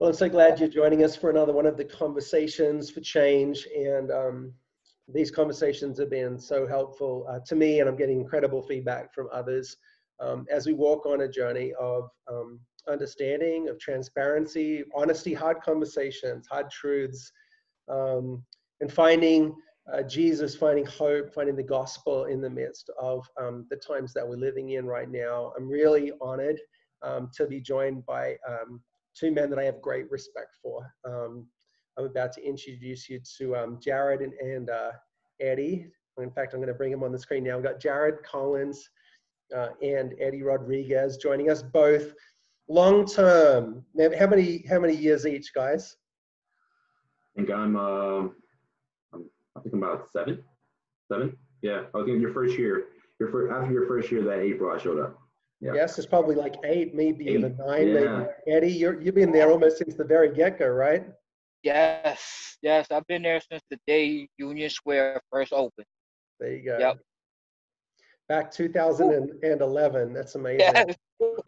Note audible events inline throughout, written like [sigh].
Well, I'm so glad you're joining us for another one of the conversations for change. And um, these conversations have been so helpful uh, to me, and I'm getting incredible feedback from others um, as we walk on a journey of um, understanding, of transparency, honesty, hard conversations, hard truths, um, and finding uh, Jesus, finding hope, finding the gospel in the midst of um, the times that we're living in right now. I'm really honored um, to be joined by um, two men that I have great respect for. Um, I'm about to introduce you to um, Jared and, and uh, Eddie. In fact, I'm going to bring them on the screen now. We've got Jared Collins uh, and Eddie Rodriguez joining us both long term. How many how many years each, guys? I think I'm uh, I think I'm about seven, seven. Yeah, I think your first year, your first after your first year that April I showed up. Yeah. Yes, it's probably like eight, maybe eight. even nine. Yeah. Maybe. Eddie, you're, you've been there almost since the very get go, right? Yes, yes, I've been there since the day Union Square first opened. There you go. Yep. Back 2011. That's amazing. Yes. [laughs]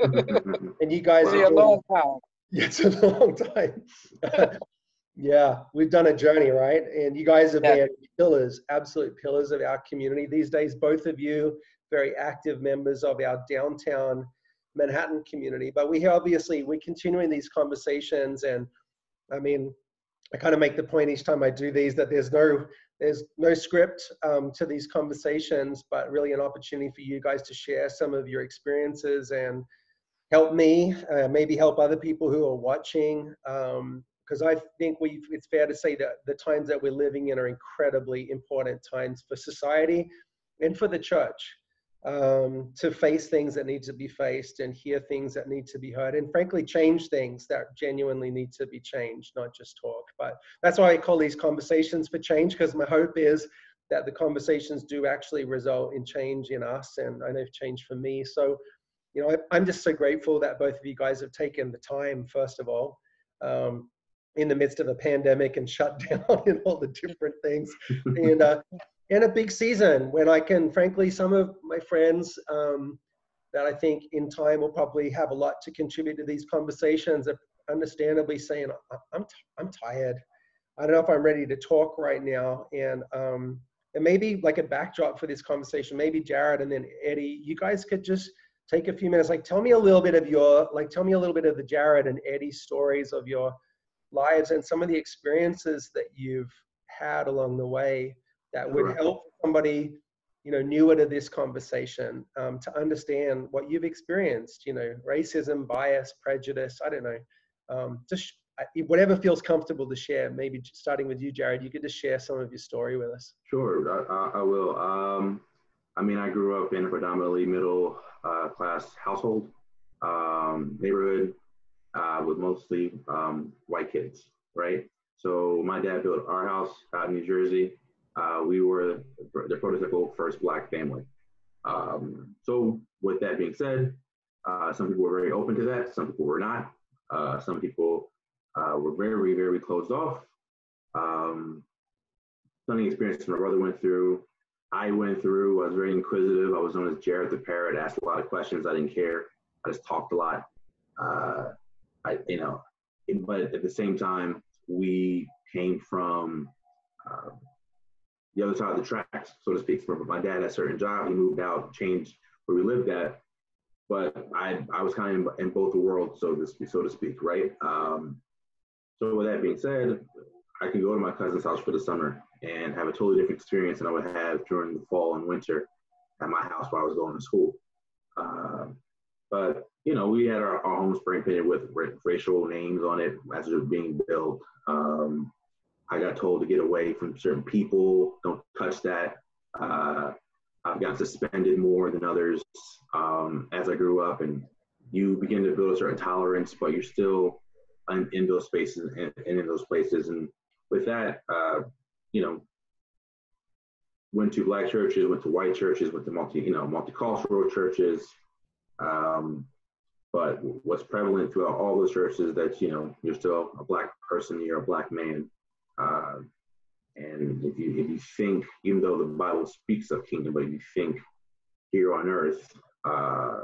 and you guys wow. are a long time. Yeah, [laughs] it's a long time. [laughs] yeah, we've done a journey, right? And you guys have been pillars, absolute pillars of our community these days. Both of you very active members of our downtown Manhattan community. But we obviously we're continuing these conversations, and I mean, I kind of make the point each time I do these that there's no there's no script um, to these conversations, but really an opportunity for you guys to share some of your experiences and help me, uh, maybe help other people who are watching. because um, I think we it's fair to say that the times that we're living in are incredibly important times for society and for the church um, to face things that need to be faced and hear things that need to be heard and frankly change things that genuinely need to be changed not just talk. But that's why i call these conversations for change because my hope is that the conversations do actually result in change in us and i know change for me. So you know I, am just so grateful that both of you guys have taken the time first of all um, in the midst of a pandemic and shutdown [laughs] and all the different things. And uh, and a big season when I can, frankly, some of my friends um, that I think in time will probably have a lot to contribute to these conversations are understandably saying, I'm, t- I'm tired. I don't know if I'm ready to talk right now. And, um, and maybe like a backdrop for this conversation, maybe Jared and then Eddie, you guys could just take a few minutes, like tell me a little bit of your, like tell me a little bit of the Jared and Eddie stories of your lives and some of the experiences that you've had along the way that would help somebody you know newer to this conversation um, to understand what you've experienced you know racism bias prejudice i don't know. Um, just whatever feels comfortable to share maybe starting with you jared you could just share some of your story with us. Sure i, I will. Um, i mean i grew up in a predominantly middle uh, class household um, neighborhood uh, with mostly um, white kids right? So my dad built our house out in new jersey uh, we were the prototypical first black family. Um, so with that being said, uh, some people were very open to that. Some people were not. Uh, some people uh, were very, very closed off. Um, stunning experience my brother went through. I went through. I was very inquisitive. I was known as Jared the Parrot. Asked a lot of questions. I didn't care. I just talked a lot. Uh, I, you know, but at the same time, we came from uh, the other side of the tracks, so to speak. But my dad had a certain job, he moved out, changed where we lived at. But I, I was kind of in, both the worlds, so to speak, so to speak, right? Um, so with that being said, I can go to my cousin's house for the summer and have a totally different experience than I would have during the fall and winter at my house while I was going to school. Uh, but you know, we had our, our home spray painted with racial names on it as it was being built. Um, I got told to get away from certain people. Don't touch that. Uh, I've got suspended more than others um, as I grew up, and you begin to build a certain tolerance, but you're still in, in those spaces and, and, in those places. And with that, uh, you know, went to black churches, went to white churches, went to multi, you know, multicultural churches. Um, but what's prevalent throughout all those churches that you know you're still a black person, you're a black man, uh, and if you if you think, even though the Bible speaks of kingdom, but if you think here on earth, uh,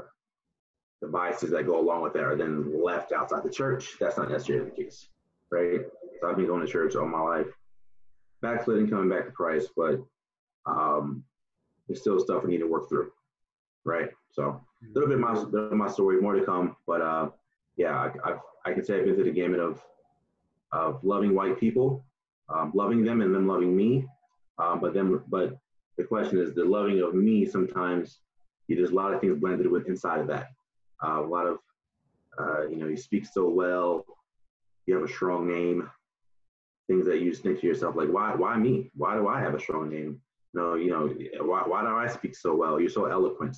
the biases that go along with that are then left outside the church. That's not necessarily the case, right? So I've been going to church all my life, backsliding, coming back to Christ, but um, there's still stuff we need to work through, right? So a little bit my, little of my story, more to come, but uh, yeah, I, I've, I can say I've been through the gamut of of loving white people, um, loving them, and them loving me. Um, but then, but the question is the loving of me. Sometimes there's a lot of things blended with inside of that. Uh, a lot of, uh, you know, you speak so well, you have a strong name, things that you just think to yourself, like, why, why me? Why do I have a strong name? No, you know, why, why do I speak so well? You're so eloquent.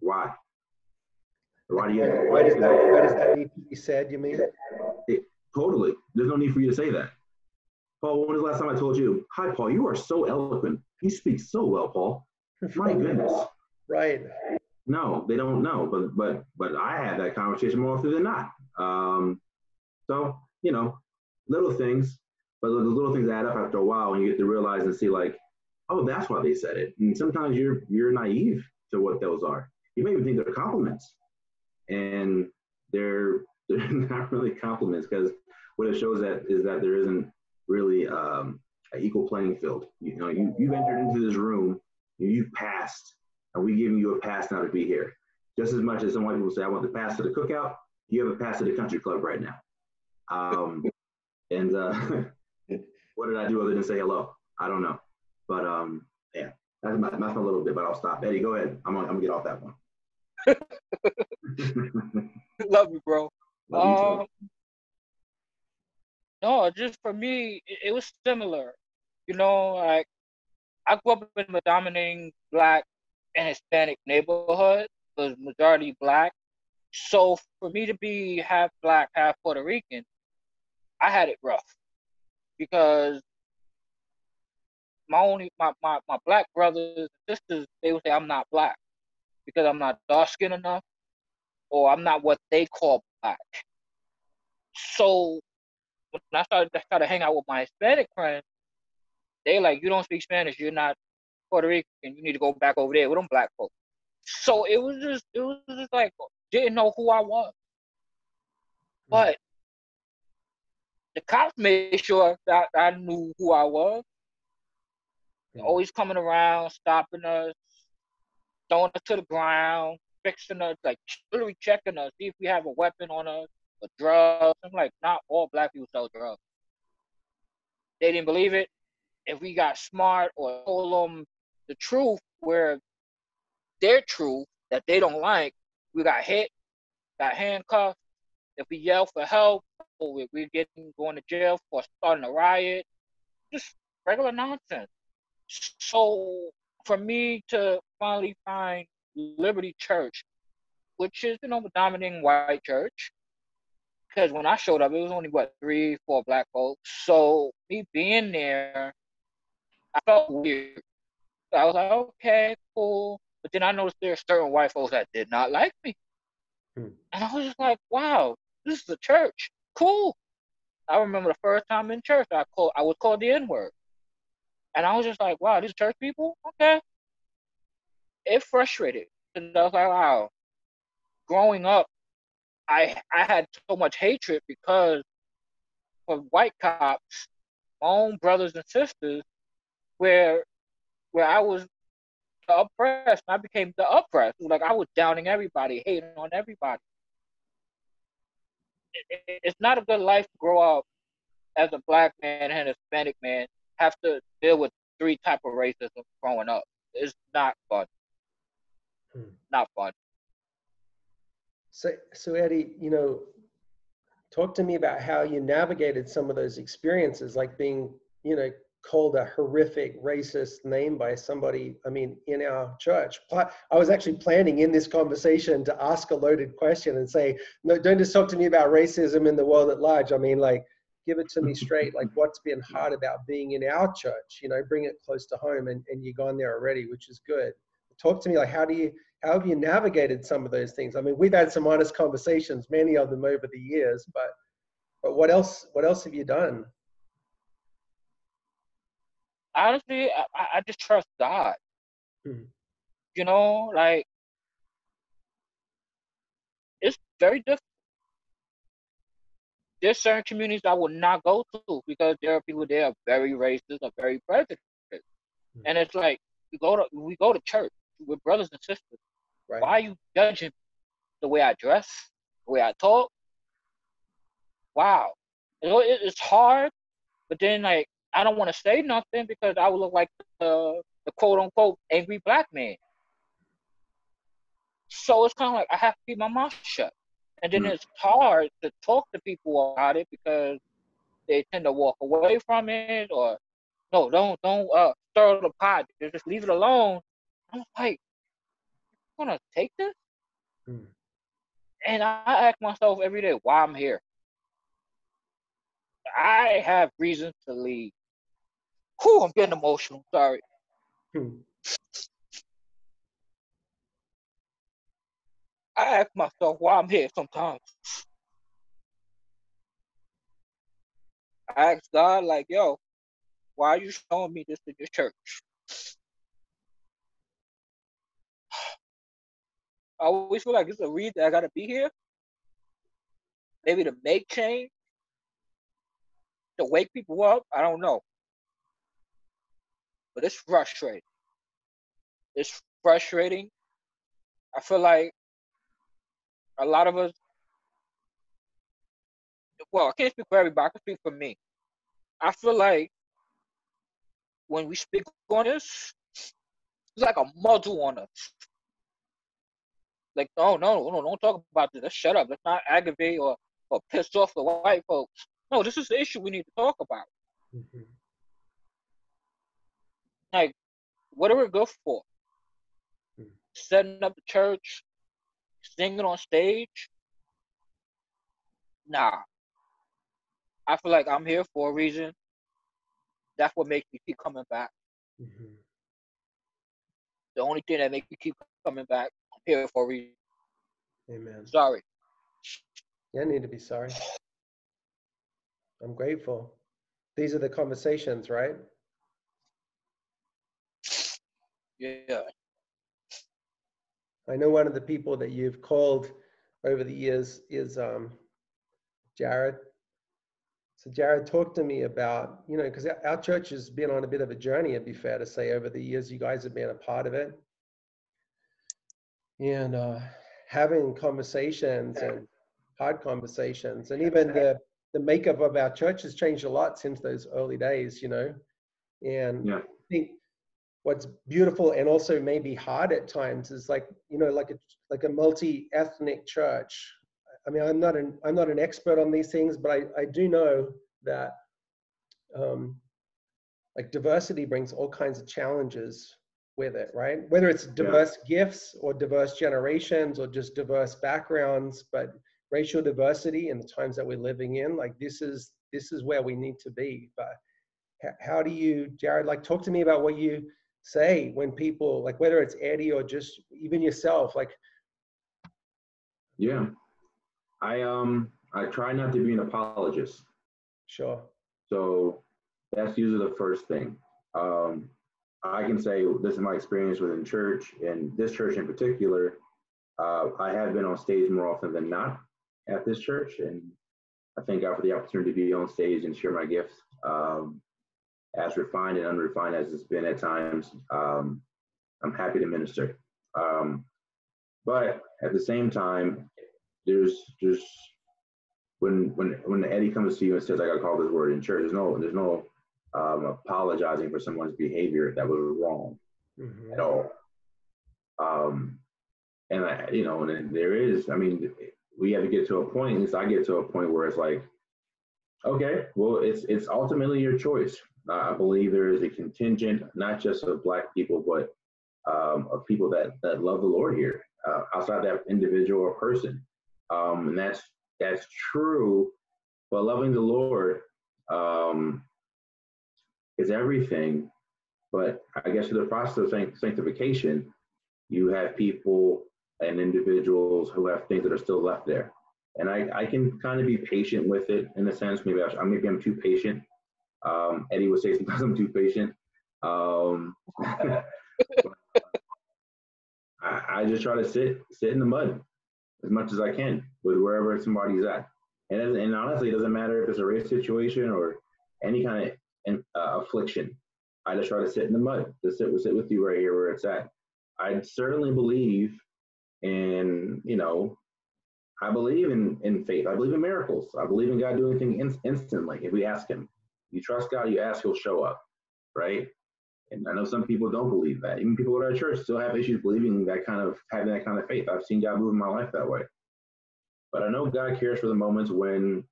Why? Why do you? Why does that? Why does that need to be said? You mean? Totally. There's no need for you to say that. Paul, when was the last time I told you, "Hi, Paul, you are so eloquent. You speak so well, Paul." My [laughs] goodness. Right. No, they don't know, but but but I had that conversation more often than not. Um, so you know, little things, but the little things add up after a while, and you get to realize and see like, oh, that's why they said it. And sometimes you're you're naive to what those are. You may even think they're compliments, and they're [laughs] they're not really compliments because what it shows that is that there isn't really um, an equal playing field. You know, you you've entered into this room, you've passed and we giving you a pass now to be here. Just as much as some white people say, I want the pass to the cookout, you have a pass to the country club right now. Um, [laughs] and uh, [laughs] what did I do other than say hello? I don't know. But um, yeah, that's my, that's my little bit, but I'll stop. Eddie, go ahead. I'm gonna, I'm gonna get off that one. [laughs] Love you, bro. Love um, you no, just for me, it, it was similar. You know, like I grew up in a dominating black and Hispanic neighborhood, was majority black. So for me to be half black, half Puerto Rican, I had it rough because my only my, my, my black brothers and sisters, they would say I'm not black because I'm not dark skinned enough or I'm not what they call black. So when I started to hang out with my Hispanic friends, they like, you don't speak Spanish, you're not Puerto Rican, you need to go back over there with them black folks. So it was just it was just like didn't know who I was. Hmm. But the cops made sure that I knew who I was. Hmm. Always coming around, stopping us, throwing us to the ground, fixing us, like literally checking us, see if we have a weapon on us or drugs. I'm like, not all black people sell drugs. They didn't believe it. If we got smart or told them the truth where their truth that they don't like, we got hit, got handcuffed. If we yell for help, or we, we're getting going to jail for starting a riot, just regular nonsense. So for me to finally find Liberty Church, which is you know dominating white church, because when I showed up, it was only what three, four black folks. So me being there, I felt weird. I was like, okay, cool. But then I noticed there are certain white folks that did not like me. Hmm. And I was just like, wow, this is a church. Cool. I remember the first time in church I called I was called the N-word. And I was just like, wow, these church people? Okay. It frustrated. And I was like, wow. Growing up, I I had so much hatred because of white cops, my own brothers and sisters, where where I was the oppressed, I became the oppressed. Like I was downing everybody, hating on everybody. it's not a good life to grow up as a black man and Hispanic man, have to deal with three type of racism growing up. It's not fun. Hmm. Not fun. So, so Eddie, you know, talk to me about how you navigated some of those experiences, like being, you know, called a horrific racist name by somebody, I mean, in our church. I was actually planning in this conversation to ask a loaded question and say, no, don't just talk to me about racism in the world at large. I mean, like, give it to me straight. Like, what's been hard about being in our church? You know, bring it close to home, and, and you've gone there already, which is good. Talk to me, like, how do you, how have you navigated some of those things? I mean, we've had some honest conversations, many of them over the years, but, but what else, what else have you done? honestly, I, I just trust God. Mm-hmm. You know, like it's very difficult. There's certain communities I will not go to because there are people there are very racist or very prejudiced. Mm-hmm. And it's like we go to we go to church with brothers and sisters. Right. Why are you judging the way I dress, the way I talk? Wow, it's hard, but then like I don't want to say nothing because I would look like the, the quote unquote angry black man. So it's kind of like I have to keep my mouth shut. And then mm. it's hard to talk to people about it because they tend to walk away from it or no, don't don't uh stir the pot. Just leave it alone. I'm like, you gonna take this? Mm. And I ask myself every day why I'm here. I have reasons to leave. Whew, I'm getting emotional. Sorry. Hmm. I ask myself why I'm here sometimes. I ask God, like, yo, why are you showing me this in your church? I always feel like it's a reason I gotta be here. Maybe to make change, to wake people up. I don't know, but it's frustrating. It's frustrating. I feel like a lot of us, well, I can't speak for everybody, I can speak for me. I feel like when we speak on this, it's like a muzzle on us. Like, no, no, no, don't talk about this. Let's shut up. Let's not aggravate or, or piss off the white folks. No, this is the issue we need to talk about. Mm-hmm. Like, what are we good for? Mm-hmm. Setting up the church, singing on stage. Nah. I feel like I'm here for a reason. That's what makes me keep coming back. Mm-hmm. The only thing that makes me keep coming back, here for a reason. Amen. Sorry. Yeah, I need to be sorry. I'm grateful. These are the conversations, right? Yeah. I know one of the people that you've called over the years is um, Jared. So Jared, talk to me about, you know, because our church has been on a bit of a journey, it'd be fair to say, over the years. You guys have been a part of it. And uh, having conversations and hard conversations, and even the, the makeup of our church has changed a lot since those early days, you know. And yeah. I think what's beautiful and also maybe hard at times is like you know like a like a multi-ethnic church i mean i'm not an i'm not an expert on these things but i i do know that um like diversity brings all kinds of challenges with it right? Whether it's diverse yeah. gifts or diverse generations or just diverse backgrounds but racial diversity in the times that we're living in like this is this is where we need to be. But how do you jared like talk to me about what you say when people like whether it's Eddie or just even yourself like yeah. I um I try not to be an apologist. Sure. So that's usually the first thing. Um I can say this is my experience within church and this church in particular uh, I have been on stage more often than not at this church and I thank God for the opportunity to be on stage and share my gifts um, as refined and unrefined as it's been at times, um, I'm happy to minister. Um, but at the same time, there's just when when when Eddie comes to you and says, "I got to call this word in church," there's no there's no um, apologizing for someone's behavior that was wrong mm-hmm. at all. Um, and I, you know, and there is, I mean, we have to get to a point. At least I get to a point where it's like, okay, well, it's it's ultimately your choice. I believe there is a contingent, not just of Black people, but um, of people that, that love the Lord here, uh, outside that individual or person. Um, and that's that's true. But loving the Lord um, is everything. But I guess in the process of sanctification, you have people and individuals who have things that are still left there. And I, I can kind of be patient with it in a sense. Maybe I, maybe I'm too patient um, Eddie would say sometimes I'm too patient. Um, [laughs] I, I, just try to sit sit in the mud as much as I can with wherever somebody's at. And, and honestly, it doesn't matter if it's a race situation or any kind of uh, affliction. I just try to sit in the mud, to sit, sit with you right here where it's at. I certainly believe in, you know, I believe in, in faith. I believe in miracles. I believe in God doing things in, instantly if we ask Him. You trust God, you ask, He'll show up, right? And I know some people don't believe that. Even people at our church still have issues believing that kind of having that kind of faith. I've seen God move in my life that way. But I know God cares for the moments when,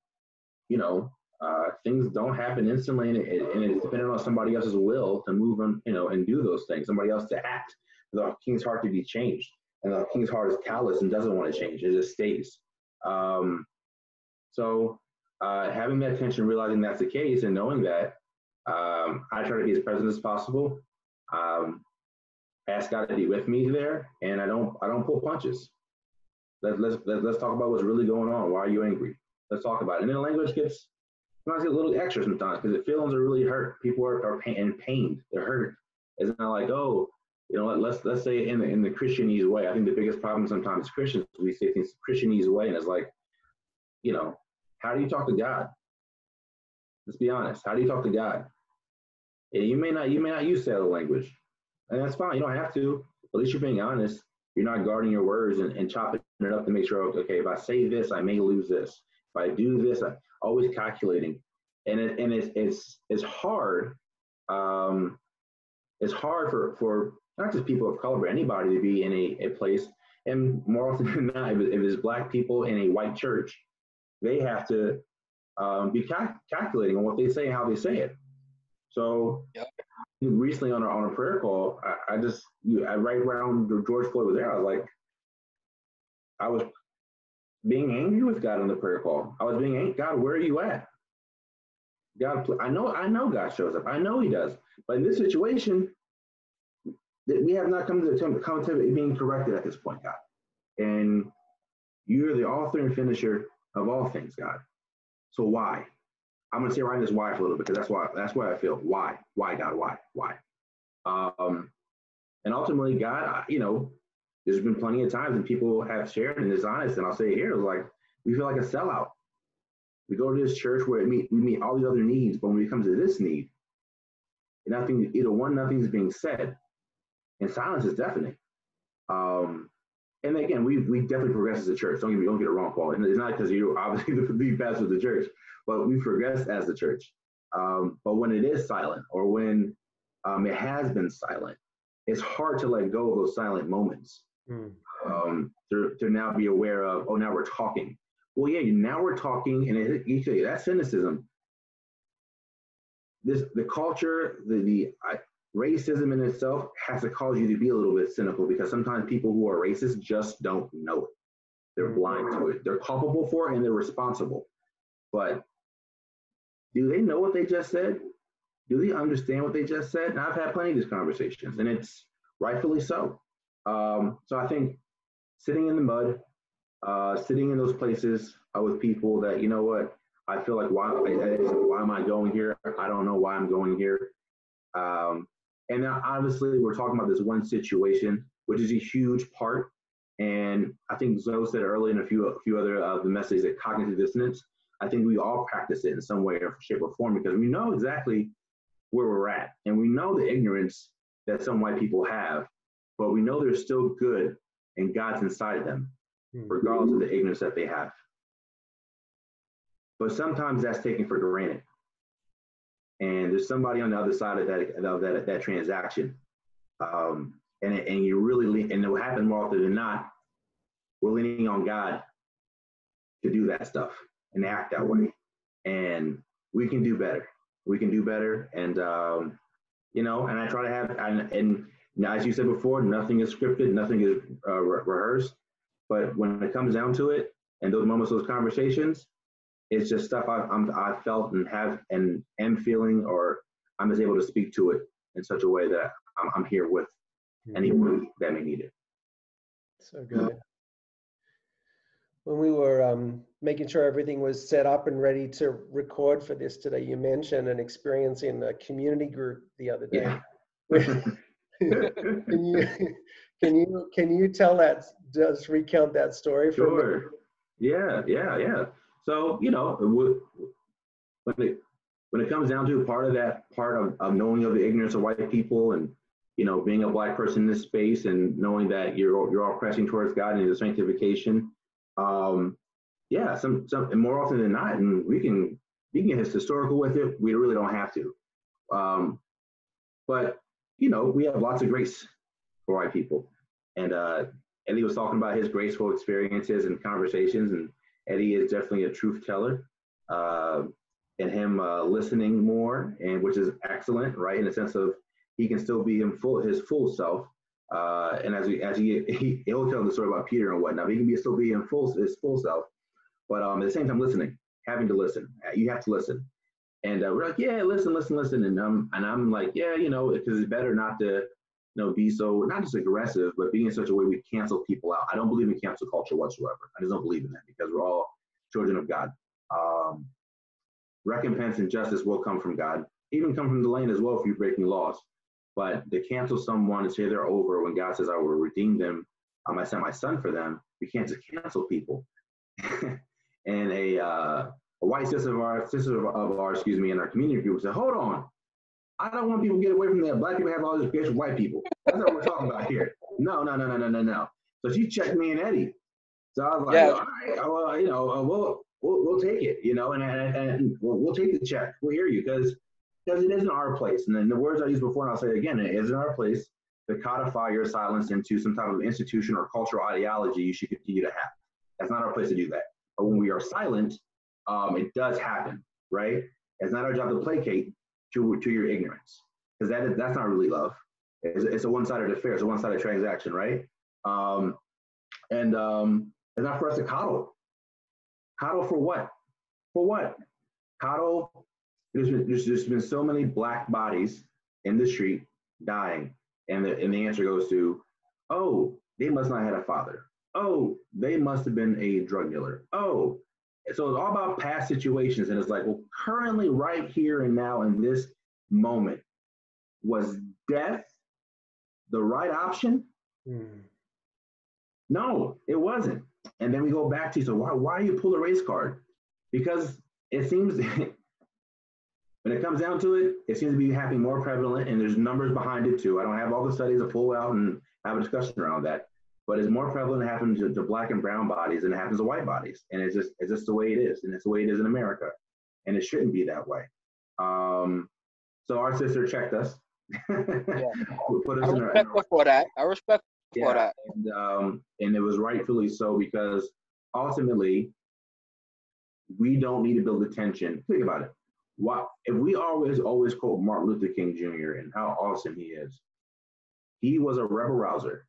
you know, uh, things don't happen instantly, and, it, and it's dependent on somebody else's will to move on, you know, and do those things. Somebody else to act. The king's heart to be changed, and the king's heart is callous and doesn't want to change. It just stays. Um, so uh, having that attention, realizing that's the case, and knowing that, um, I try to be as present as possible. Um, ask God to be with me there, and I don't I don't pull punches. Let, let's let, let's talk about what's really going on. Why are you angry? Let's talk about it. And then the language gets sometimes get a little extra sometimes because the feelings are really hurt. People are, are pain, in pain. They're hurt. It's not like oh, you know, let's let's say in the in the Christianese way. I think the biggest problem sometimes Christians we say things Christianese way, and it's like, you know, how do you talk to God? Let's be honest. How do you talk to God? And you may not you may not use that language, and that's fine. You don't have to. At least you're being honest. You're not guarding your words and, and chopping it up to make sure. Okay, if I say this, I may lose this. If I do this, I always calculating, and it, and it's it's it's hard. Um, it's hard for for not just people of color, but anybody to be in a, a place. And more often than not, if, if it's black people in a white church, they have to um, be cal- calculating on what they say and how they say it. So yep. recently on a, on a prayer call, I, I just, you, I right around George Floyd was there, I was like, I was being angry with God on the prayer call. I was being angry, God, where are you at? God, I know, I know God shows up. I know He does. But in this situation, that we have not come to the term, come to being corrected at this point, God. And you're the author and finisher of all things, God. So why? I'm gonna say right this why for a little bit because that's why that's why I feel why why God why why. Um, and ultimately, God, you know, there's been plenty of times when people have shared and it's honest, and I'll say it here, like we feel like a sellout. We go to this church where meet, we meet all these other needs, but when it comes to this need, nothing, either one, nothing's being said, and silence is deafening. Um, and again, we we definitely progress as a church. Don't get me don't get it wrong, Paul. And it's not because you're obviously [laughs] the lead pastor of the church, but we progressed as a church. Um, but when it is silent, or when um, it has been silent, it's hard to let go of those silent moments. Mm. Um, to, to now be aware of, oh, now we're talking. Well, yeah, now we're talking, and it, you that's cynicism. This the culture, the the racism in itself has to cause you to be a little bit cynical because sometimes people who are racist just don't know it. They're blind to it. They're culpable for it and they're responsible. But do they know what they just said? Do they understand what they just said? And I've had plenty of these conversations, and it's rightfully so. Um, so I think sitting in the mud, uh, sitting in those places uh, with people that you know what I feel like why why am I going here? I don't know why I'm going here. Um, and now, obviously, we're talking about this one situation, which is a huge part. And I think Zoe said earlier in a few a few other of the messages that cognitive dissonance. I think we all practice it in some way or shape or form because we know exactly where we're at, and we know the ignorance that some white people have, but we know they're still good, and God's inside of them, hmm. regardless of the ignorance that they have. But sometimes that's taken for granted. And there's somebody on the other side of that of that, that transaction. Um, and and you really lean, and it will happen more often than not we're leaning on god to do that stuff and act that way. And we can do better. We can do better. And um, you know and i try to have and, and as you said before nothing is scripted nothing is uh, re- rehearsed but when it comes down to it and those moments those conversations it's just stuff I've, I'm, I've felt and have and am feeling, or I'm just able to speak to it in such a way that I'm, I'm here with mm-hmm. anyone that may need it. So good. When we were um, making sure everything was set up and ready to record for this today, you mentioned an experience in a community group the other day. Yeah. [laughs] [laughs] can, you, can you can you tell that just recount that story for sure. me? Yeah, yeah, yeah. So you know, when it when it comes down to part of that part of, of knowing of the ignorance of white people and you know being a black person in this space and knowing that you're you're all pressing towards God and His sanctification, um, yeah, some some and more often than not, and we can we can get historical with it. We really don't have to. Um, but you know, we have lots of grace for white people. And uh, Eddie was talking about his graceful experiences and conversations, and Eddie is definitely a truth teller. Uh, and him uh, listening more, and which is excellent, right? In the sense of he can still be him full his full self. Uh, and as he as he, he he'll tell the story about Peter and whatnot. He can be still be in full his full self, but um, at the same time listening, having to listen. You have to listen. And uh, we're like, yeah, listen, listen, listen. And I'm and I'm like, yeah, you know, because it's better not to, you know, be so not just aggressive, but being in such a way we cancel people out. I don't believe in cancel culture whatsoever. I just don't believe in that because we're all children of God. Um, recompense and justice will come from God, even come from the land as well if you're breaking laws. But to cancel someone and say they're over when God says I will redeem them, um, I sent my son for them. We can't just cancel people. [laughs] and a uh, a white sister of our sister of our excuse me, in our community group said, hold on. I don't want people to get away from that. Black people have all this bitch with white people. That's not what we're talking about here. No, no, no, no, no, no, no. So she checked me and Eddie. So I was like, yeah. all right, well, you know, uh, we'll, we'll, we'll take it, you know, and, and, and we'll, we'll take the check. We'll hear you because because it isn't our place. And then the words I used before, and I'll say it again, it isn't our place to codify your silence into some type of institution or cultural ideology you should continue to have. That's not our place to do that. But when we are silent, um, it does happen, right? It's not our job to placate to, to your ignorance because that is, that's not really love. It's, it's a one-sided affair. It's a one-sided transaction, right? Um, and um, it's not for us to coddle. Coddle for what? For what? Coddle. There's been, there's, there's been so many black bodies in the street dying, and the, and the answer goes to, oh, they must not have had a father. Oh, they must have been a drug dealer. Oh, so it's all about past situations. And it's like, well, currently, right here and now in this moment, was death the right option? Hmm. No, it wasn't. And then we go back to you. so why why you pull a race card? Because it seems [laughs] when it comes down to it, it seems to be happening more prevalent, and there's numbers behind it too. I don't have all the studies to pull out and have a discussion around that but it's more prevalent to happen to, to, black and brown bodies than it happens to white bodies. And it's just it's just the way it is, and it's the way it is in America, and it shouldn't be that way. Um, so our sister checked us. yeah. [laughs] Put us I respect her, for that. I respect yeah, for that. And, um, and it was rightfully so because ultimately we don't need to build attention. Think about it. Why, if we always always quote Martin Luther King Jr. and how awesome he is, he was a rebel rouser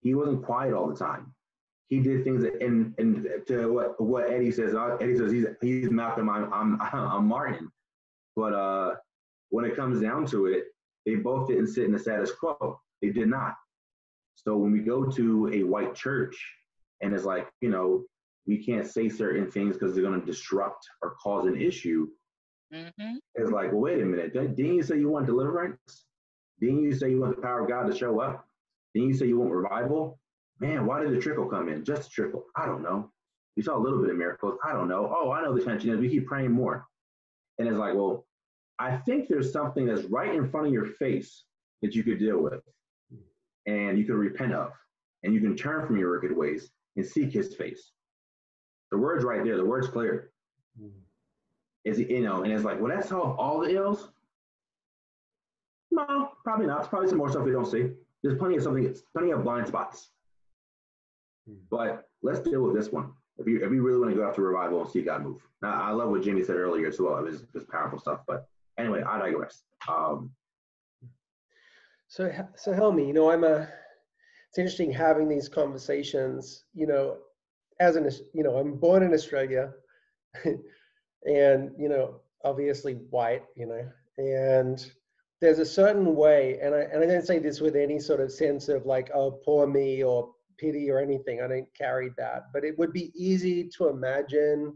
he wasn't quiet all the time. He did things that, and and to what what Eddie says, uh, Eddie says he's he's Malcolm, I'm I'm, [laughs] I'm Martin. But uh, when it comes down to it, they both didn't sit in the status quo. They did not. So when we go to a white church and it's like, you know, we can't say certain things because they're going to disrupt or cause an issue. Mm-hmm. It's like, well, wait a minute. Didn't you say you want deliverance? Didn't you say you want the power of God to show up? Then you say you want revival. Man, why did the trickle come in? Just a trickle. I don't know. We saw a little bit of miracles. I don't know. Oh, I know the tension is we keep praying more. And it's like, well, I think there's something that's right in front of your face that you could deal with and you can repent of. And you can turn from your wicked ways and seek his face. The word's right there, the word's clear. Is you know, and it's like, well, that solve all the ills? No, probably not. It's probably some more stuff we don't see there's plenty of something, plenty of blind spots. Hmm. But let's deal with this one. If you if you really want to go after revival and see God move. Now, I love what Jimmy said earlier as well. It was, was powerful stuff. But anyway, I digress. Um, so so Helmy, you know, I'm a. It's interesting having these conversations. You know, as an you know, I'm born in Australia, [laughs] and you know, obviously white. You know, and there's a certain way, and I, and I don't say this with any sort of sense of like, oh, poor me or pity or anything. I don't carry that. But it would be easy to imagine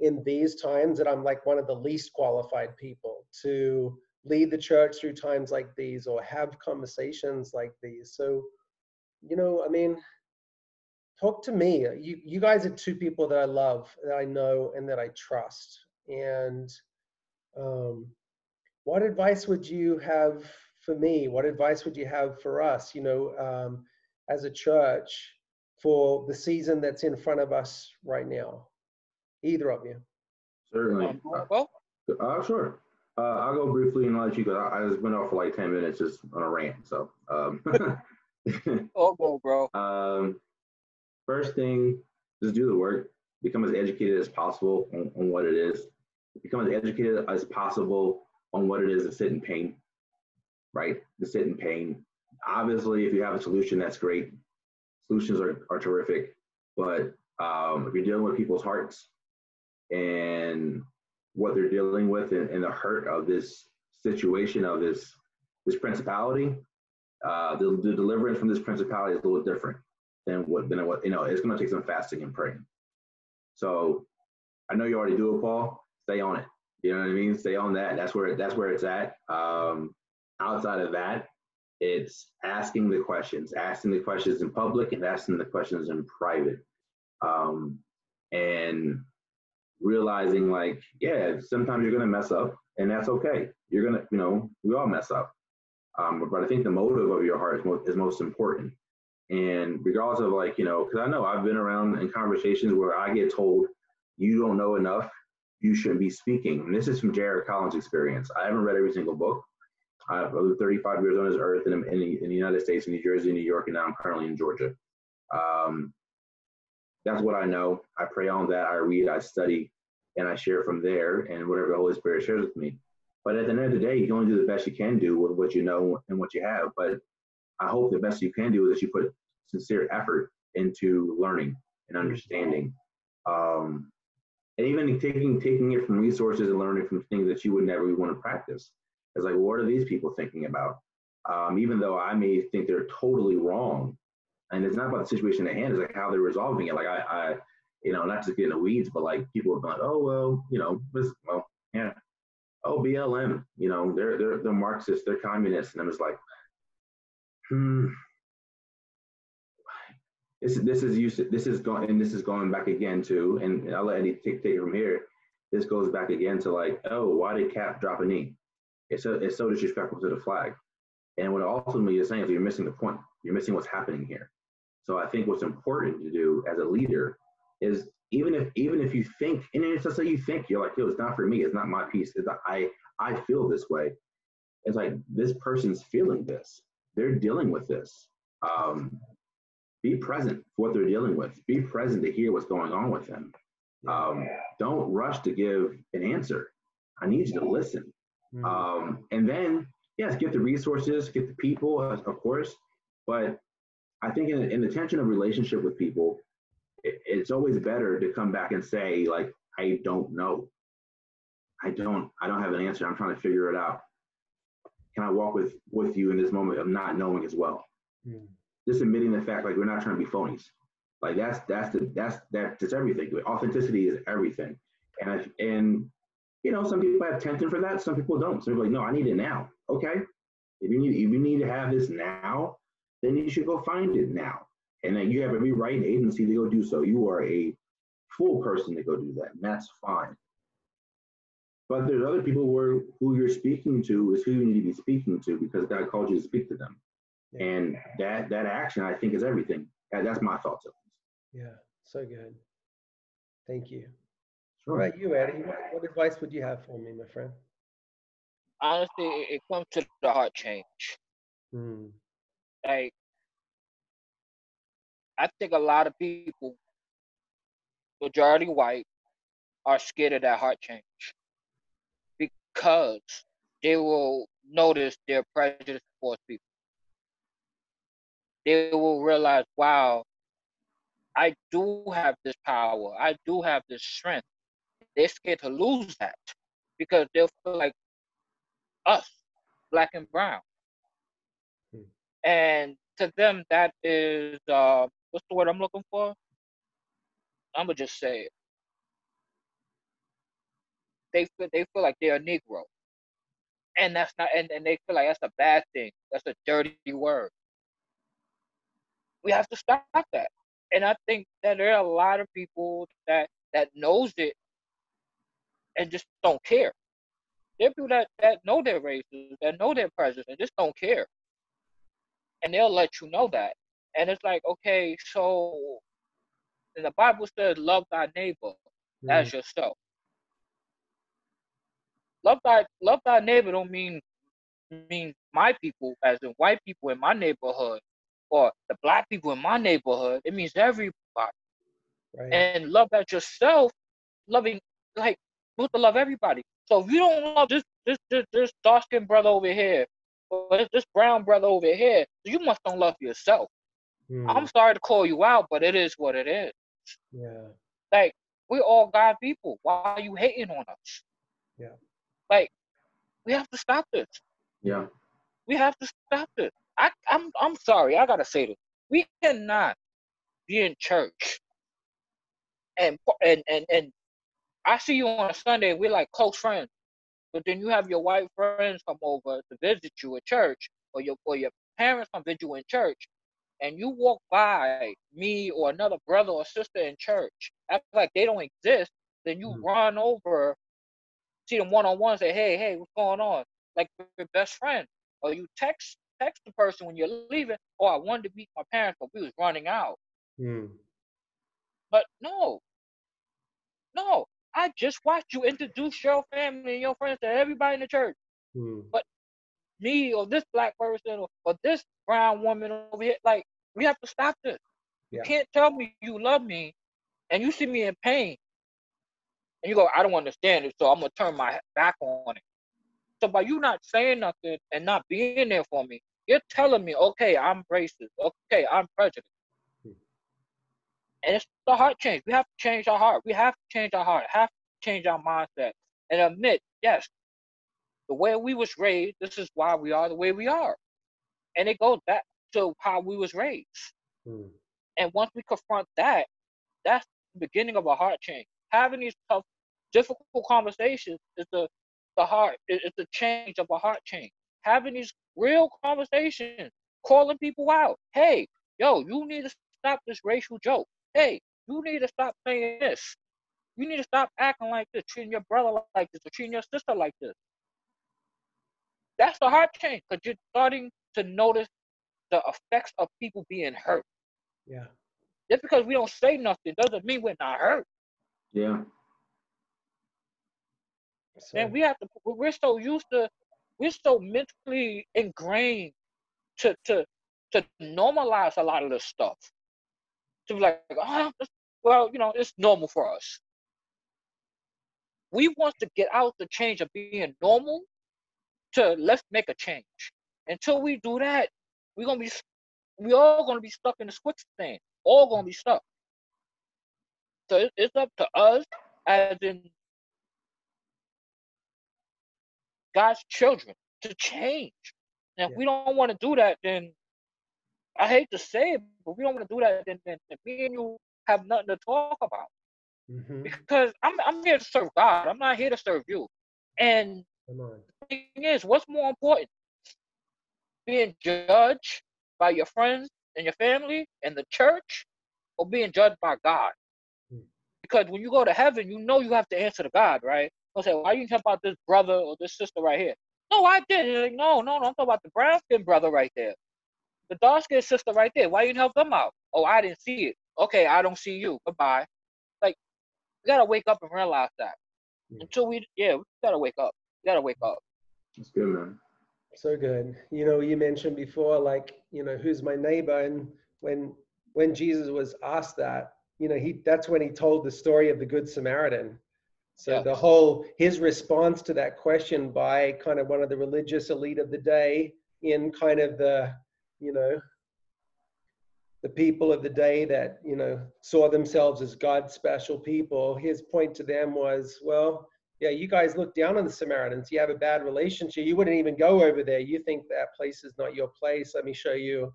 in these times that I'm like one of the least qualified people to lead the church through times like these or have conversations like these. So, you know, I mean, talk to me. You you guys are two people that I love, that I know, and that I trust. And um, what advice would you have for me? What advice would you have for us? You know, um, as a church for the season that's in front of us right now? Either of you. Certainly. Well, uh, sure. Uh, I'll go briefly and I'll let you go. I, I just went off for like 10 minutes just on a rant. So, um, [laughs] oh, go, bro. Um, first thing, just do the work. Become as educated as possible on, on what it is. Become as educated as possible on what it is to sit in pain, right? To sit in pain. Obviously, if you have a solution, that's great. Solutions are, are terrific. But um, if you're dealing with people's hearts and what they're dealing with and, and the hurt of this situation of this this principality, uh, the, the deliverance from this principality is a little different than what than what you know. It's going to take some fasting and praying. So I know you already do it, Paul. Stay on it. You know what I mean? Stay on that. That's where that's where it's at. Um, outside of that, it's asking the questions, asking the questions in public, and asking the questions in private. Um, and realizing like, yeah, sometimes you're gonna mess up, and that's okay. You're gonna, you know, we all mess up. Um, but I think the motive of your heart is most, is most important. And regardless of like, you know, because I know I've been around in conversations where I get told, you don't know enough, you shouldn't be speaking. And this is from Jared Collins' experience. I haven't read every single book. I've lived 35 years on this earth in, in the United States, in New Jersey, New York, and now I'm currently in Georgia. Um, that's what I know. I pray on that. I read, I study, and I share from there and whatever the Holy Spirit shares with me. But at the end of the day, you can only do the best you can do with what you know and what you have. But I hope the best you can do is that you put sincere effort into learning and understanding. Um, and even taking taking it from resources and learning from things that you would never want to practice. It's like, what are these people thinking about? Um, even though I may think they're totally wrong, and it's not about the situation at hand. It's like how they're resolving it. Like I, I you know, not just getting the weeds, but like people are like, oh well, you know, this, well, yeah, oh BLM, you know, they're they're they're Marxists, they're communists, and I'm just like, hmm. This, this is used. this is going and this is going back again to and I'll let Eddie take it from here. This goes back again to like, oh, why did Kap drop a knee? It's so it's so disrespectful to the flag. And what ultimately you're saying is you're missing the point. You're missing what's happening here. So I think what's important to do as a leader is even if even if you think and it's just so you think you're like yo it's not for me it's not my piece it's not, i i feel this way it's like this person's feeling this they're dealing with this um, be present for what they're dealing with. Be present to hear what's going on with them. Um, don't rush to give an answer. I need you to listen. Mm-hmm. um, and then yes get the resources get the people of course but i think in, in the tension of relationship with people it's always better to come back and say like i don't know. I don't i don't have an answer. I'm trying to figure it out. Can i walk with with you in this moment of not knowing as well? Mm. Just admitting the fact like we're not trying to be phonies. Like that's that's the that's that that's everything. Authenticity is everything. And I, and you know some people have tension for that some people don't. So they're like no i need it now. Okay. If you need if you need to have this now then you should go find it now. And then you have every right and agency to go do so. You are a full person to go do that, and that's fine. But there's other people where who you're speaking to is who you need to be speaking to because God called you to speak to them, and that that action I think is everything. that's my thoughts of it. Yeah, so good. Thank you. Sure. What about you, Eddie? What, what advice would you have for me, my friend? Honestly, it comes to the heart change. Hmm. Like I think a lot of people, majority white, are scared of that heart change because they will notice their prejudice towards people. They will realize, wow, I do have this power. I do have this strength. They're scared to lose that because they'll feel like us, black and brown. Hmm. And to them, that is uh, what's the word I'm looking for? I'm gonna just say it. They feel they feel like they're a Negro, and that's not and, and they feel like that's a bad thing. That's a dirty word. We have to stop that. And I think that there are a lot of people that that knows it and just don't care. There are people that, that know their races, that know their president, and just don't care. And they'll let you know that. And it's like, okay, so and the Bible says, love thy neighbor mm. as yourself. Love thy love thy neighbor don't mean mean my people as in white people in my neighborhood or the black people in my neighborhood. It means everybody. Right. And love that yourself, loving like supposed to love everybody. So if you don't love this this this, this dark skinned brother over here, or this, this brown brother over here, you must don't love yourself. Hmm. I'm sorry to call you out, but it is what it is. Yeah. Like we all God people. Why are you hating on us? Yeah. Like we have to stop this. Yeah. We have to stop this. I, I'm I'm sorry, I gotta say this. We cannot be in church and and and and I see you on a Sunday, we're like close friends. But then you have your white friends come over to visit you at church, or your or your parents come visit you in church, and you walk by me or another brother or sister in church, act like they don't exist, then you mm-hmm. run over, see them one on one, say, "Hey, hey, what's going on?" Like your best friend, or you text text the person when you're leaving. Oh, I wanted to meet my parents, but we was running out. Mm. But no, no, I just watched you introduce your family and your friends to everybody in the church. Mm. But me or this black person or, or this brown woman over here, like we have to stop this. Yeah. You can't tell me you love me and you see me in pain and you go, I don't understand it, so I'm gonna turn my back on it. So by you not saying nothing and not being there for me, you're telling me, okay, I'm racist, okay, I'm prejudiced. Hmm. And it's the heart change. We have to change our heart. We have to change our heart, have to change our mindset and admit, yes, the way we was raised, this is why we are the way we are. And it goes back to how we was raised. Hmm. And once we confront that, that's the beginning of a heart change. Having these tough, difficult conversations is the the heart. It's the change of a heart change. Having these real conversations, calling people out. Hey, yo, you need to stop this racial joke. Hey, you need to stop saying this. You need to stop acting like this, treating your brother like this, or treating your sister like this. That's the heart change because you're starting to notice the effects of people being hurt. Yeah. Just because we don't say nothing doesn't mean we're not hurt. Yeah. So, and we have to. We're so used to. We're so mentally ingrained to to to normalize a lot of this stuff. To be like, oh, well, you know, it's normal for us. We want to get out the change of being normal to let's make a change. Until we do that, we're gonna be we all gonna be stuck in the quicksand. All gonna be stuck. So it's up to us as in God's children to change. And if we don't want to do that, then I hate to say it, but we don't want to do that, then, then, then me and you have nothing to talk about. Mm-hmm. Because I'm I'm here to serve God. I'm not here to serve you. And the thing is, what's more important? Being judged by your friends and your family and the church, or being judged by God? Mm. Because when you go to heaven, you know you have to answer to God, right? I'll say, why you talk about this brother or this sister right here? No, I didn't. Like, no, no, no, I'm talking about the brown skin brother right there. The dark skin sister right there. Why you didn't help them out? Oh, I didn't see it. Okay, I don't see you. Goodbye. Like, we gotta wake up and realize that. Mm. Until we, yeah, we gotta wake up. We gotta wake up. That's good, man. So good. You know, you mentioned before, like, you know, who's my neighbor? And when when Jesus was asked that, you know, he that's when he told the story of the Good Samaritan. So yeah. the whole his response to that question by kind of one of the religious elite of the day in kind of the, you know, the people of the day that, you know, saw themselves as God's special people, his point to them was, well, yeah, you guys look down on the Samaritans. You have a bad relationship. You wouldn't even go over there. You think that place is not your place. Let me show you.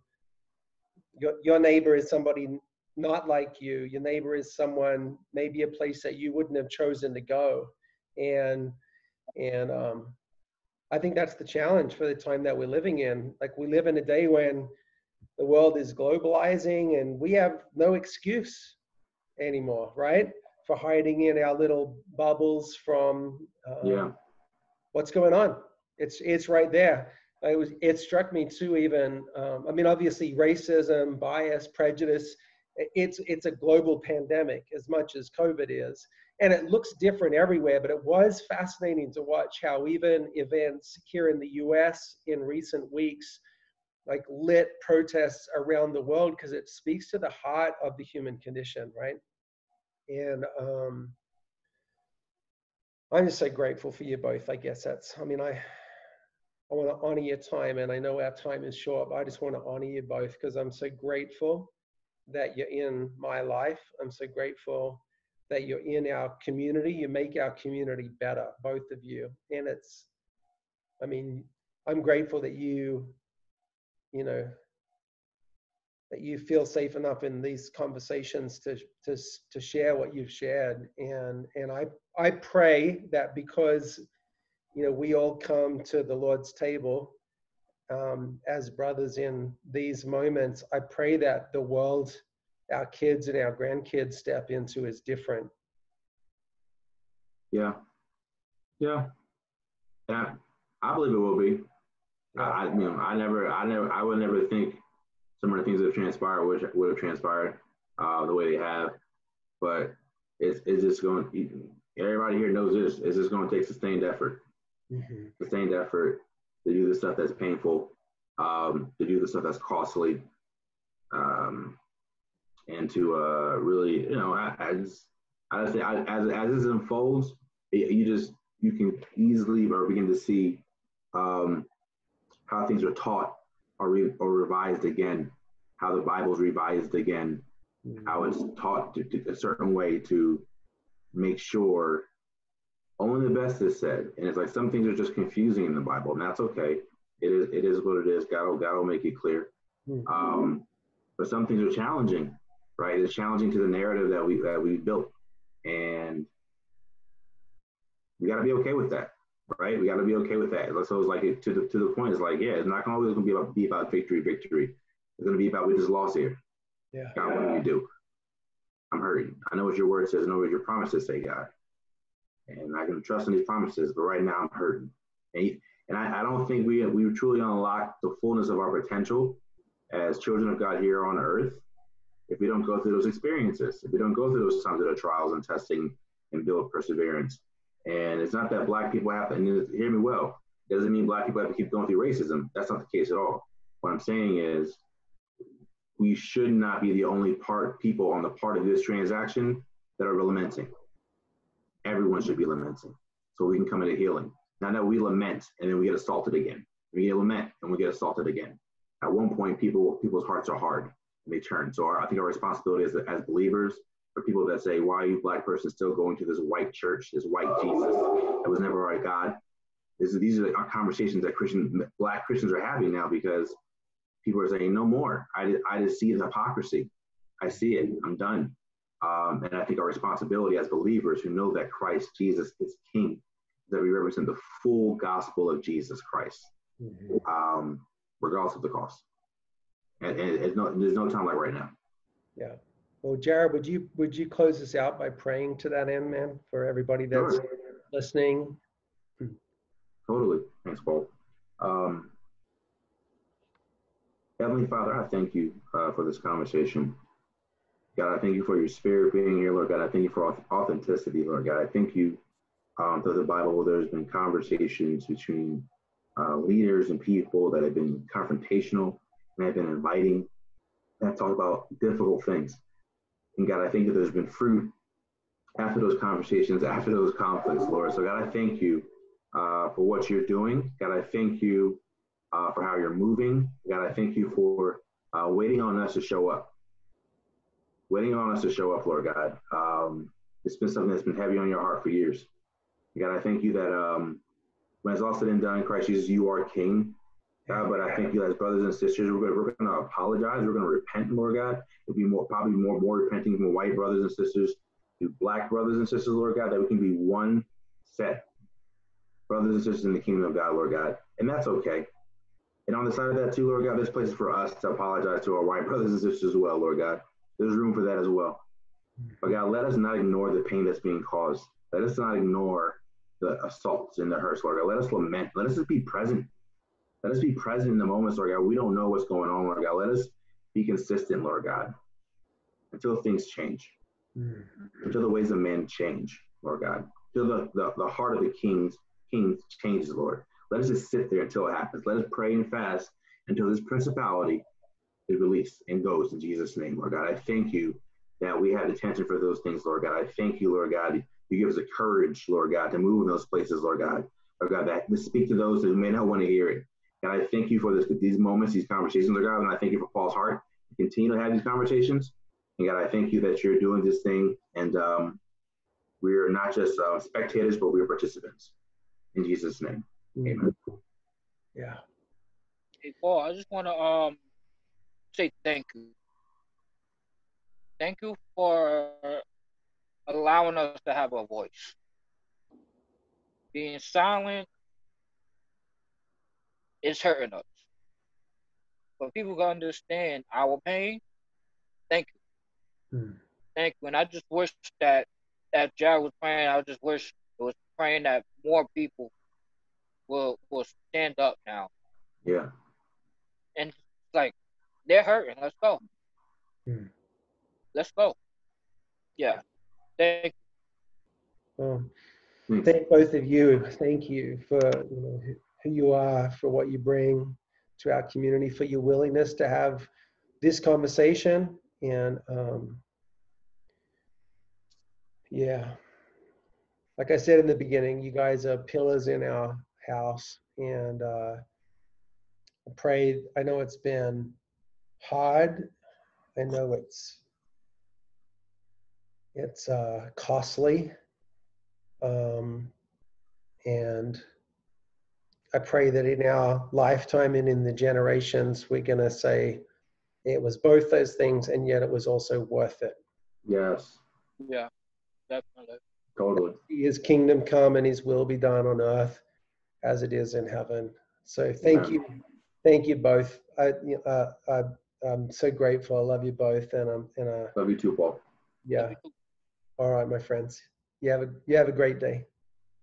Your, your neighbor is somebody not like you. Your neighbor is someone, maybe a place that you wouldn't have chosen to go. And, and, um, I think that's the challenge for the time that we're living in. Like we live in a day when the world is globalizing and we have no excuse anymore, right? For hiding in our little bubbles from um, yeah. what's going on. It's it's right there. It was it struck me too. Even um, I mean, obviously, racism, bias, prejudice. It's it's a global pandemic as much as COVID is, and it looks different everywhere. But it was fascinating to watch how even events here in the U.S. in recent weeks like lit protests around the world because it speaks to the heart of the human condition, right? And um, I'm just so grateful for you both. I guess that's. I mean, I I want to honor your time, and I know our time is short, but I just want to honor you both because I'm so grateful that you're in my life. I'm so grateful that you're in our community. You make our community better, both of you. And it's, I mean, I'm grateful that you you know that you feel safe enough in these conversations to to to share what you've shared and and i i pray that because you know we all come to the lord's table um, as brothers in these moments i pray that the world our kids and our grandkids step into is different yeah yeah yeah i believe it will be I, you know, I never, I never, I would never think some of the things that have transpired would, would have transpired uh, the way they have. But it's, it's just going. Everybody here knows this. It's just going to take sustained effort, mm-hmm. sustained effort to do the stuff that's painful, um, to do the stuff that's costly, um, and to uh, really, you know, as I say, as as this unfolds, you just you can easily or begin to see um, how things are taught or, re- or revised again, how the Bible's revised again, how it's taught to, to a certain way to make sure only the best is said. And it's like some things are just confusing in the Bible, and that's okay. It is it is what it is. God will God will make it clear. Mm-hmm. Um, but some things are challenging, right? It's challenging to the narrative that we that we built, and we got to be okay with that right? We got to be okay with that. So it's like it, to the to the point. It's like yeah, it's not always going to be about be about victory, victory. It's going to be about we just lost here. Yeah. God, what do you do? I'm hurting. I know what your word says. I know what your promises say, God. And I can trust in these promises, but right now I'm hurting. And, and I, I don't think we we truly unlock the fullness of our potential as children of God here on earth if we don't go through those experiences, if we don't go through those times of the trials and testing and build perseverance. And it's not that black people have to, and hear me well, it doesn't mean black people have to keep going through racism. That's not the case at all. What I'm saying is we should not be the only part people on the part of this transaction that are lamenting. Everyone should be lamenting so we can come into healing. Not that we lament and then we get assaulted again. We get lament and we get assaulted again. At one point, people people's hearts are hard and they turn. So our, I think our responsibility as, as believers for people that say, why are you black person still going to this white church, this white Jesus that was never our God? This, these are our conversations that Christian black Christians are having now because people are saying no more. I, I just see the hypocrisy. I see it. I'm done. Um, and I think our responsibility as believers who know that Christ Jesus is King, that we represent the full gospel of Jesus Christ, mm-hmm. um, regardless of the cost. And, and no, there's no time like right now. Yeah. Well, Jared, would you would you close this out by praying to that end, man, for everybody that's sure. listening? Totally. Thanks, Paul. Um, Heavenly Father, I thank you uh, for this conversation. God, I thank you for your spirit being here, Lord God. I thank you for authenticity, Lord God. I thank you um, through the Bible, there's been conversations between uh, leaders and people that have been confrontational and have been inviting and talk about difficult things. And God, I think that there's been fruit after those conversations, after those conflicts, Lord. So, God, I thank you uh, for what you're doing. God, I thank you uh, for how you're moving. God, I thank you for uh, waiting on us to show up. Waiting on us to show up, Lord God. Um, it's been something that's been heavy on your heart for years. God, I thank you that um, when it's all said and done, Christ Jesus, you are King. God, but I think you as brothers and sisters, we're going we're to apologize. We're going to repent, Lord God. It'll be more probably more more repenting from white brothers and sisters to black brothers and sisters, Lord God, that we can be one set brothers and sisters in the kingdom of God, Lord God, and that's okay. And on the side of that too, Lord God, there's places for us to apologize to our white [laughs] brothers and sisters as well, Lord God. There's room for that as well. But God, let us not ignore the pain that's being caused. Let us not ignore the assaults and the hurts, Lord God. Let us lament. Let us just be present. Let us be present in the moments, Lord God. We don't know what's going on, Lord God. Let us be consistent, Lord God, until things change, until the ways of men change, Lord God, until the, the, the heart of the kings kings changes, Lord. Let us just sit there until it happens. Let us pray and fast until this principality is released and goes in Jesus' name, Lord God. I thank you that we have attention for those things, Lord God. I thank you, Lord God. You give us the courage, Lord God, to move in those places, Lord God. Lord God, that to speak to those who may not want to hear it. And I thank you for this, for these moments, these conversations, Lord God. And I thank you for Paul's heart to continue to have these conversations. And God, I thank you that you're doing this thing. And um, we're not just uh, spectators, but we're participants. In Jesus' name. Amen. Yeah. Hey, Paul, I just want to um say thank you. Thank you for allowing us to have a voice. Being silent is hurting us. But people can understand our pain. Thank you. Hmm. Thank you. And I just wish that that Jared was praying. I just wish it was praying that more people will will stand up now. Yeah. And like they're hurting. Let's go. Hmm. Let's go. Yeah. Thank you. Um, thank both of you. Thank you for you know who you are, for what you bring to our community, for your willingness to have this conversation. And um, yeah, like I said in the beginning, you guys are pillars in our house. And uh, I pray, I know it's been hard. I know it's it's uh, costly. Um, and I pray that in our lifetime and in the generations, we're going to say it was both those things, and yet it was also worth it. Yes. Yeah, definitely. Totally. His kingdom come and his will be done on earth as it is in heaven. So thank you. Thank you both. I, uh, I, I'm so grateful. I love you both. And, um, and, uh, love you too, Paul. Yeah. All right, my friends. You have a, you have a great day.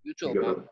You too,